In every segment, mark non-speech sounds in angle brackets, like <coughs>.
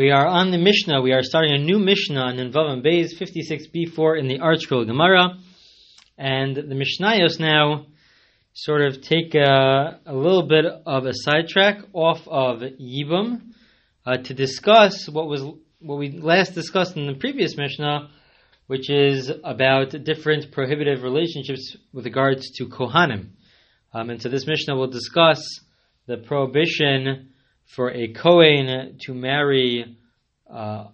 We are on the Mishnah. We are starting a new Mishnah on Vavam Beis 56b4 in the ArtScroll Gemara. And the Mishnayos now sort of take a, a, little bit of a sidetrack off of Yibum uh, to discuss what was what we last discussed in the previous Mishnah, which is about different prohibitive relationships with regards to Kohanim. Um, and so this Mishnah will discuss the prohibition for a Kohen to marry uh,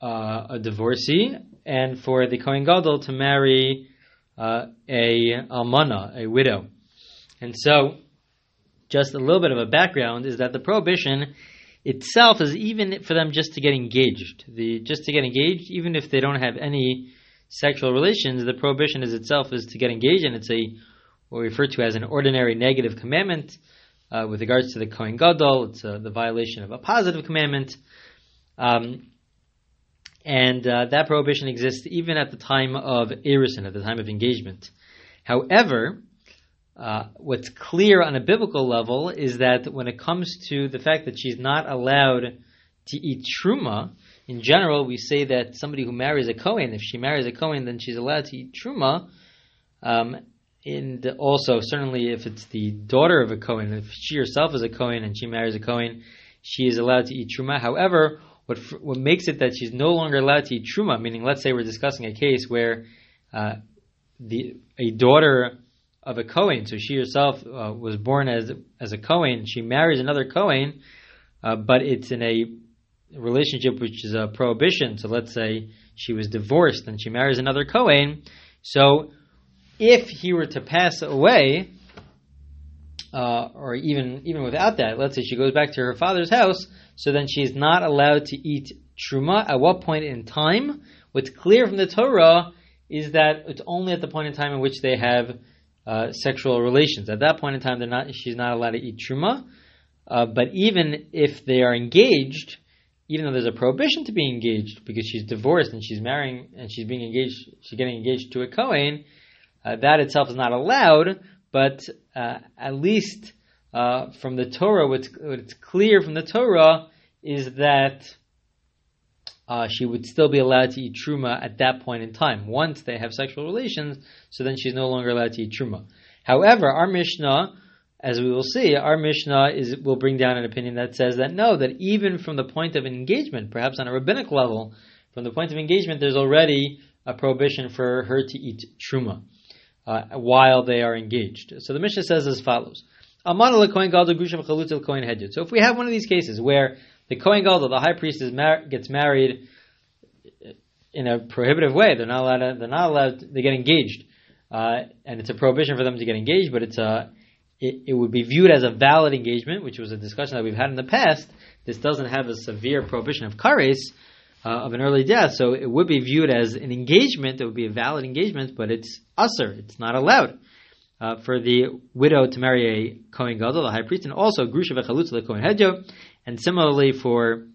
uh, a divorcee, and for the Kohen Gadol to marry uh, a almana, a widow. And so, just a little bit of a background is that the prohibition itself is even for them just to get engaged. The just to get engaged, even if they don't have any sexual relations, the prohibition is itself is to get engaged, and it's a what we refer to as an ordinary negative commandment. Uh, with regards to the Kohen Gadol, it's uh, the violation of a positive commandment. Um, and uh, that prohibition exists even at the time of Erison, at the time of engagement. However, uh, what's clear on a biblical level is that when it comes to the fact that she's not allowed to eat truma, in general, we say that somebody who marries a Kohen, if she marries a Kohen, then she's allowed to eat truma. Um, and also, certainly, if it's the daughter of a Kohen, if she herself is a Kohen and she marries a Kohen, she is allowed to eat truma. However, what what makes it that she's no longer allowed to eat truma, meaning, let's say we're discussing a case where uh, the a daughter of a Kohen, so she herself uh, was born as as a Kohen, she marries another Kohen, uh, but it's in a relationship which is a prohibition. So let's say she was divorced and she marries another Kohen. So if he were to pass away, uh, or even even without that, let's say she goes back to her father's house, so then she is not allowed to eat truma. At what point in time? What's clear from the Torah is that it's only at the point in time in which they have uh, sexual relations. At that point in time, they're not. She's not allowed to eat truma. Uh, but even if they are engaged, even though there's a prohibition to be engaged because she's divorced and she's marrying and she's being engaged, she's getting engaged to a Kohen uh, that itself is not allowed, but uh, at least uh, from the Torah, what's, what's, clear from the Torah is that uh, she would still be allowed to eat truma at that point in time. Once they have sexual relations, so then she's no longer allowed to eat truma. However, our Mishnah, as we will see, our Mishnah is will bring down an opinion that says that no, that even from the point of engagement, perhaps on a rabbinic level, from the point of engagement, there's already a prohibition for her to eat truma uh, while they are engaged. So the Mishnah says as follows. So if we have one of these cases where the Kohen Gadol, the high priest, mar- gets married in a prohibitive way, they're not allowed. To, they're not allowed. To, they get engaged, uh, and it's a prohibition for them to get engaged. But it's a. It, it, would be viewed as a valid engagement, which was a discussion that we've had in the past. This doesn't have a severe prohibition of kares, uh, of an early death. So it would be viewed as an engagement. It would be a valid engagement, but it's usser. It's not allowed uh, for the widow to marry a Kohen Gadol, the high priest, and also Grusha v'chalutza the Kohen Hedyot. And similarly for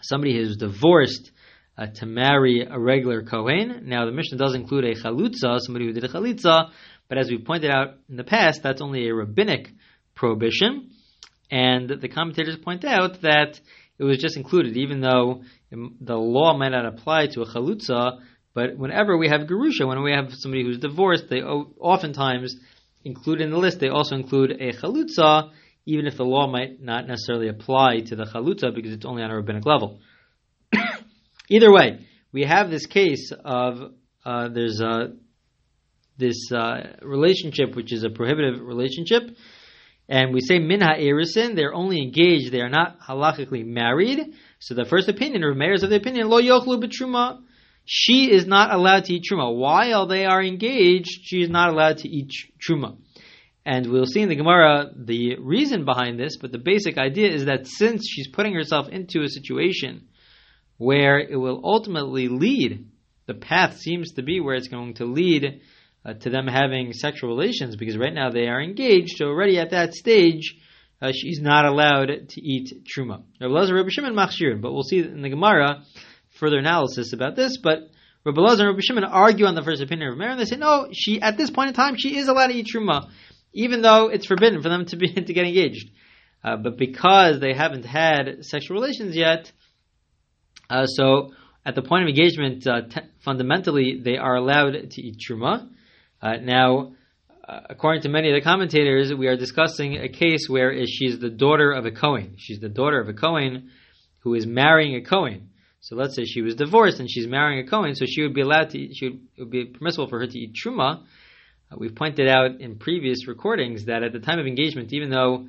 somebody who's divorced uh, to marry a regular Kohen. Now the Mishnah does include a chalutza, somebody who did a chalitza, but as we pointed out in the past, that's only a rabbinic prohibition. And the commentators point out that it was just included, even though the law might not apply to a chalutza, but whenever we have gerusha, when we have somebody who's divorced, they oftentimes include in the list, they also include a chalutza, even if the law might not necessarily apply to the chalutza because it's only on a rabbinic level. <coughs> Either way, we have this case of uh, there's a, this uh, relationship which is a prohibitive relationship, and we say minha erisin, they're only engaged, they are not halachically married. So the first opinion, or Meir's of the opinion, lo yochlu betruma, she is not allowed to eat truma. While they are engaged, she is not allowed to eat truma. And we'll see in the Gemara the reason behind this, but the basic idea is that since she's putting herself into a situation where it will ultimately lead, the path seems to be where it's going to lead uh, to them having sexual relations because right now they are engaged. So already at that stage, uh, she's not allowed to eat truma. Rabbi Shimon machshir, but we'll see in the Gemara further analysis about this. But Rabbi Lazar and Rabbi Shimon argue on the first opinion of Meir, and they say no, she at this point in time she is allowed to eat truma, even though it's forbidden for them to be <laughs> to get engaged. Uh, but because they haven't had sexual relations yet, Uh, so at the point of engagement, uh, te- fundamentally, they are allowed to eat truma. Uh, now, uh, according to many of the commentators, we are discussing a case where she's the daughter of a Kohen. She's the daughter of a Kohen who is marrying a Kohen. So let's say she was divorced and she's marrying a Kohen, so she would be allowed to, she would, it would be permissible for her to eat truma. Uh, we've pointed out in previous recordings that at the time of engagement, even though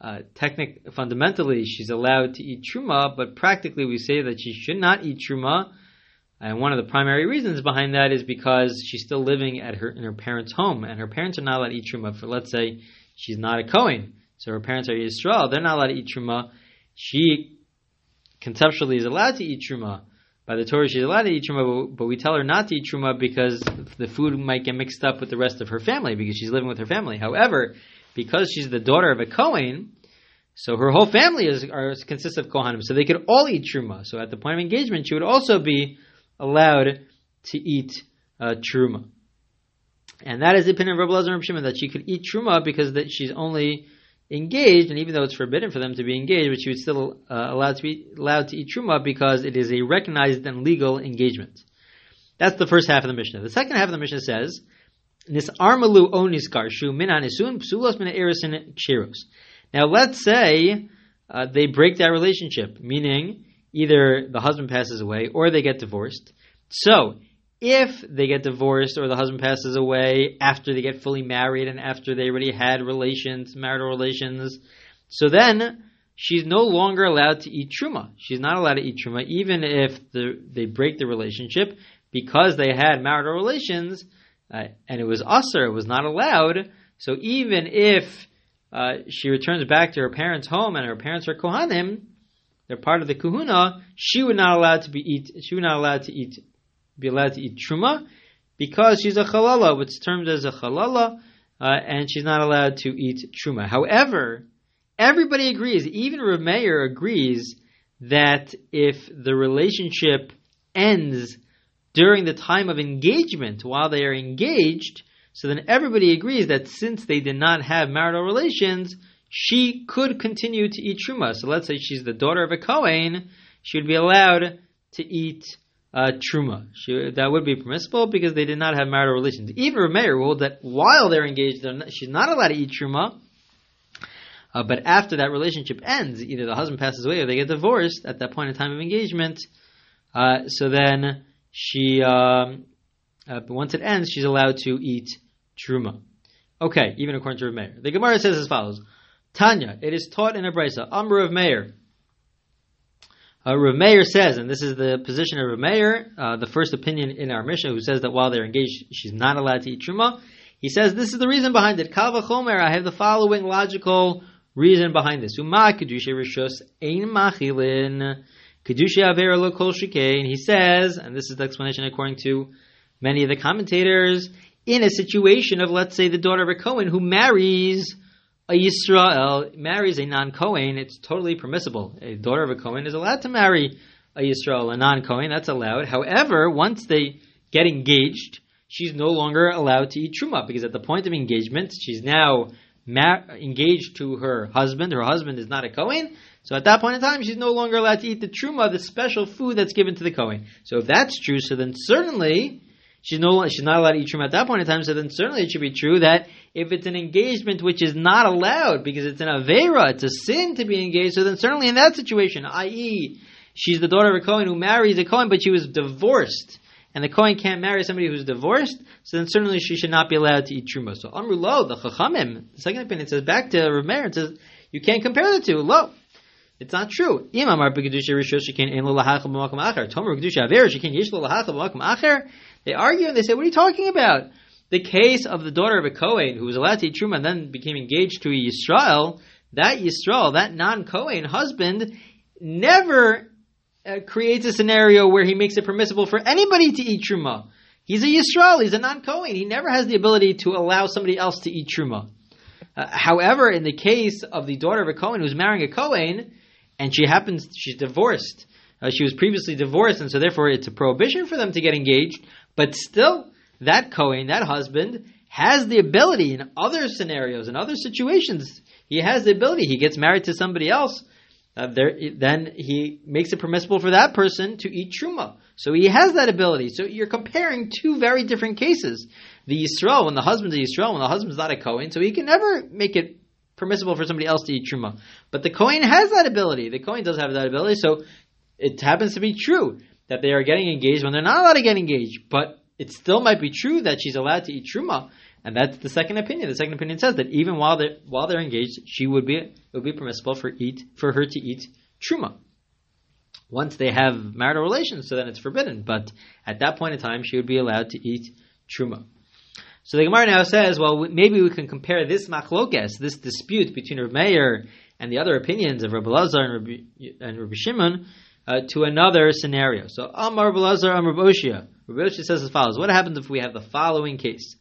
uh, technic, fundamentally she's allowed to eat truma, but practically we say that she should not eat truma. And one of the primary reasons behind that is because she's still living at her in her parents' home, and her parents are not allowed to eat truma. For let's say she's not a Kohen, so her parents are Yisrael, they're not allowed to eat truma. She conceptually is allowed to eat truma. By the Torah, she's allowed to eat truma, but we tell her not to eat truma because the food might get mixed up with the rest of her family because she's living with her family. However, because she's the daughter of a Kohen, so her whole family is are, consists of Kohanim, so they could all eat truma. So at the point of engagement, she would also be allowed to eat uh, truma. And that is the opinion of Rabbi Lazar Shimon that she could eat truma because that she's only engaged, and even though it's forbidden for them to be engaged, but she would still uh, allowed to be allowed to eat truma because it is a recognized and legal engagement. That's the first half of the Mishnah. The second half of the Mishnah says, Nisarmalu onisgarshu min anisun psulos min erisin kshiros. Now let's say uh, they break that relationship, meaning either the husband passes away or they get divorced. So if they get divorced or the husband passes away after they get fully married and after they already had relations, marital relations, so then she's no longer allowed to eat truma. She's not allowed to eat truma even if the, they break the relationship because they had marital relations uh, and it was usher, it was not allowed. So even if uh, she returns back to her parents' home and her parents are kohanim, they're part of the kahuna. She would not allowed to be eat. She would not allowed to eat, be allowed to eat truma, because she's a halala, what's termed as a halala, uh, and she's not allowed to eat truma. However, everybody agrees. Even Rav Meir agrees that if the relationship ends during the time of engagement, while they are engaged, so then everybody agrees that since they did not have marital relations, she could continue to eat truma. So let's say she's the daughter of a Kohen, she would be allowed to eat uh, truma. She, that would be permissible because they did not have marital relations. Even Rameir ruled that while they're engaged, they're not, she's not allowed to eat truma. Uh, but after that relationship ends, either the husband passes away or they get divorced at that point in time of engagement. Uh, so then she, um, uh, once it ends, she's allowed to eat truma. Okay, even according to Meir. The Gemara says as follows: Tanya, it is taught in a brisa. Amr of Meir. Uh, Rav Meir says, and this is the position of Rav Meir, uh, the first opinion in our Mishnah, who says that while they're engaged, she's not allowed to eat truma. He says this is the reason behind it. Kal Vachomer, I have the following logical reason behind this. Uma kedusha rishus ein machilin kedusha avera lokol shikein. He says, and this is the explanation according to many of the commentators, in a situation of, let's say, the daughter of a Cohen who marries a Yisrael, marries a non-Cohen, it's totally permissible. A daughter of a Cohen is allowed to marry a Yisrael, a non-Cohen, that's allowed. However, once they get engaged, she's no longer allowed to eat truma because at the point of engagement, she's now mar- engaged to her husband. Her husband is not a Cohen, so at that point in time, she's no longer allowed to eat the truma, the special food that's given to the Cohen. So if that's true, so then certainly she's no she's not allowed to eat truma at that point in time. So then certainly it should be true that if it's an engagement which is not allowed because it's an avera, it's a sin to be engaged. So then certainly in that situation, i.e., she's the daughter of a Kohen who marries a Kohen, but she was divorced. And the Kohen can't marry somebody who's divorced, so then certainly she should not be allowed to eat truma. So Amru Lo, the Chachamim, the second opinion says back to Rav Meir, it says you can't compare the two. Lo, it's not true. They argue and they say, what are you talking about? The case of the daughter of a Kohen who was allowed to eat Truma and then became engaged to a Yisrael, that Yisrael, that non-Kohen husband, never uh, creates a scenario where he makes it permissible for anybody to eat Truma. He's a Yisrael, he's a non-Kohen. He never has the ability to allow somebody else to eat Truma. Uh, however, in the case of the daughter of a Kohen who's marrying a Kohen, and she happens, she's divorced, uh, she was previously divorced, and so therefore it's a prohibition for them to get engaged. But still, that Kohen, that husband, has the ability in other scenarios, in other situations, he has the ability. He gets married to somebody else, uh, there, then he makes it permissible for that person to eat truma. So he has that ability. So you're comparing two very different cases. The Yisrael, when the husband's a Yisrael, when the husband's not a Kohen, so he can never make it permissible for somebody else to eat truma. But the Kohen has that ability. The Kohen does have that ability. So it happens to be true that they are getting engaged when they're not allowed to get engaged. But it still might be true that she's allowed to eat truma. And that's the second opinion. The second opinion says that even while they're while they're engaged, she would be it would be permissible for eat for her to eat truma. Once they have marital relations, so then it's forbidden. But at that point in time, she would be allowed to eat truma. So the Gemara now says, well, maybe we can compare this machlokes, this dispute between Rav Meir and the other opinions of Rabbi Lazar and Rabbi, and Rabbi Shimon uh, to another scenario. So Amar Rabbi Lazar, Amar Rabbi Oshia. Rabbi Oshia says as follows: What happens if we have the following case?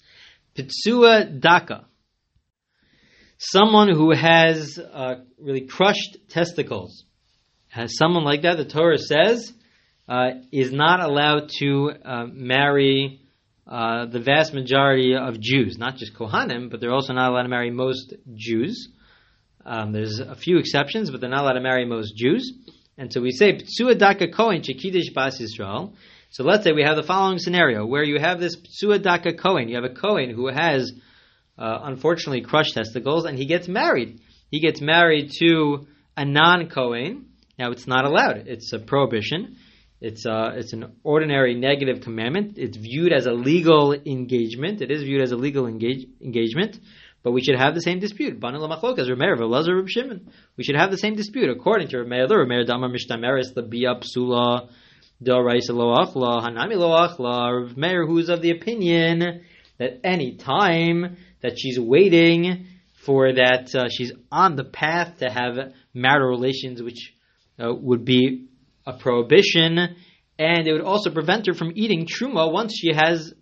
Pitsua Daka. Someone who has uh, really crushed testicles. Has someone like that, the Torah says, uh, is not allowed to uh, marry uh, the vast majority of Jews, not just Kohanim, but they're also not allowed to marry most Jews. Um, there's a few exceptions, but they're not allowed to marry most Jews. And so we say, Ptsua Daka Kohen Shekidish Bas Yisrael. So let's say we have the following scenario where you have this Ptsua Daka Kohen. You have a Kohen who has, uh, unfortunately, crushed testicles, and he gets married. He gets married to a non Kohen. Now, it's not allowed, it's a prohibition. It's, uh, it's an ordinary negative commandment. It's viewed as a legal engagement. It is viewed as a legal engage, engagement. But we should have the same dispute. We should have the same dispute according to Rameir. Rameir Dama Mishtameris the Bia Psula Doraisa lo achla, hanami lo achla. Rav Meir, who's of the opinion that any time that she's waiting for that, uh, she's on the path to have marital relations, which uh, would be a prohibition, and it would also prevent her from eating truma once she has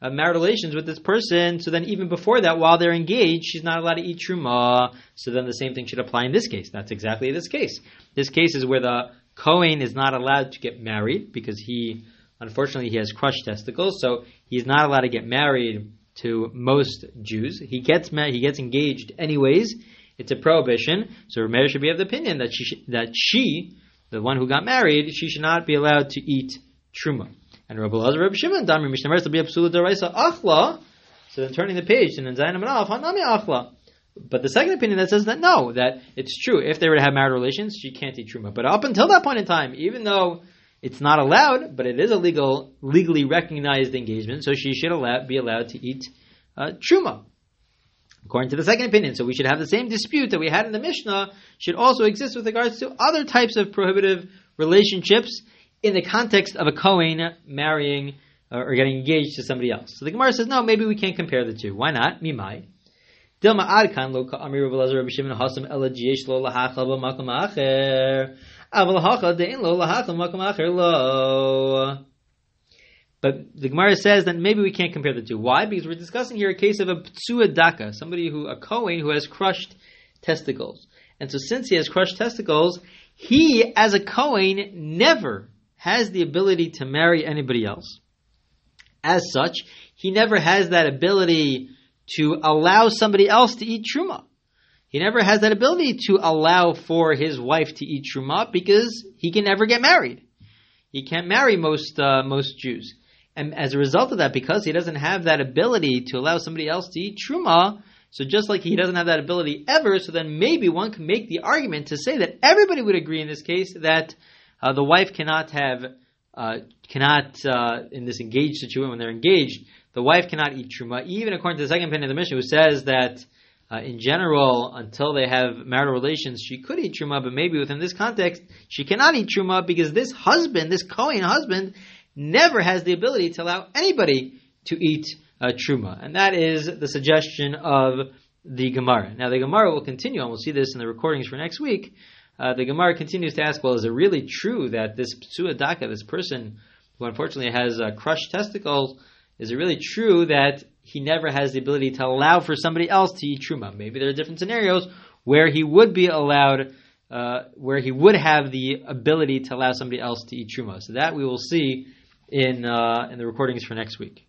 uh, marital relations with this person. So then, even before that, while they're engaged, she's not allowed to eat truma. So then, the same thing should apply in this case. That's exactly this case. This case is where the Cohen is not allowed to get married because he, unfortunately, he has crushed testicles, so he's not allowed to get married to most Jews. He gets married, he gets engaged anyways. It's a prohibition. So Rameir should be of the opinion that she, that she, the one who got married, she should not be allowed to eat truma. And Rabbi Lazar, Rabbi Shimon, Damri Mishnah, be absolute deraisa achla. So then turning the page and then Zayin Amanaf, Hanami achla. But the second opinion that says that no, that it's true. If they were to have marital relations, she can't eat truma. But up until that point in time, even though it's not allowed, but it is a legal, legally recognized engagement, so she should allow, be allowed to eat uh, truma. According to the second opinion, so we should have the same dispute that we had in the Mishnah should also exist with regards to other types of prohibitive relationships in the context of a Kohen marrying uh, or getting engaged to somebody else. So the Gemara says, no, maybe we can't compare the two. Why not? Mimai. Dilma Adkan lo lo lo. But the Gemara says that maybe we can't compare the two. Why? Because we're discussing here a case of a ptsua daka, somebody who, a Kohen who has crushed testicles. And so since he has crushed testicles, he, as a Kohen, never has the ability to marry anybody else. As such, he never has that ability to allow somebody else to eat truma. He never has that ability to allow for his wife to eat truma because he can never get married. He can't marry most uh, most Jews, and as a result of that, because he doesn't have that ability to allow somebody else to eat truma, so just like he doesn't have that ability ever, so then maybe one can make the argument to say that everybody would agree in this case that uh, the wife cannot have uh, cannot uh, in this engaged situation when they're engaged the wife cannot eat truma, even according to the second opinion of the Mishnah, who says that uh, in general, until they have marital relations, she could eat truma, but maybe within this context, she cannot eat truma because this husband, this Kohen husband, never has the ability to allow anybody to eat uh, truma, and that is the suggestion of the Gemara. Now, the Gemara will continue, and we'll see this in the recordings for next week. Uh, the Gemara continues to ask, well, is it really true that this Ptsua Daka, this person who unfortunately has uh, crushed testicles, is it really true that he never has the ability to allow for somebody else to eat truma? Maybe there are different scenarios where he would be allowed, uh, where he would have the ability to allow somebody else to eat truma. So that we will see in uh, in the recordings for next week.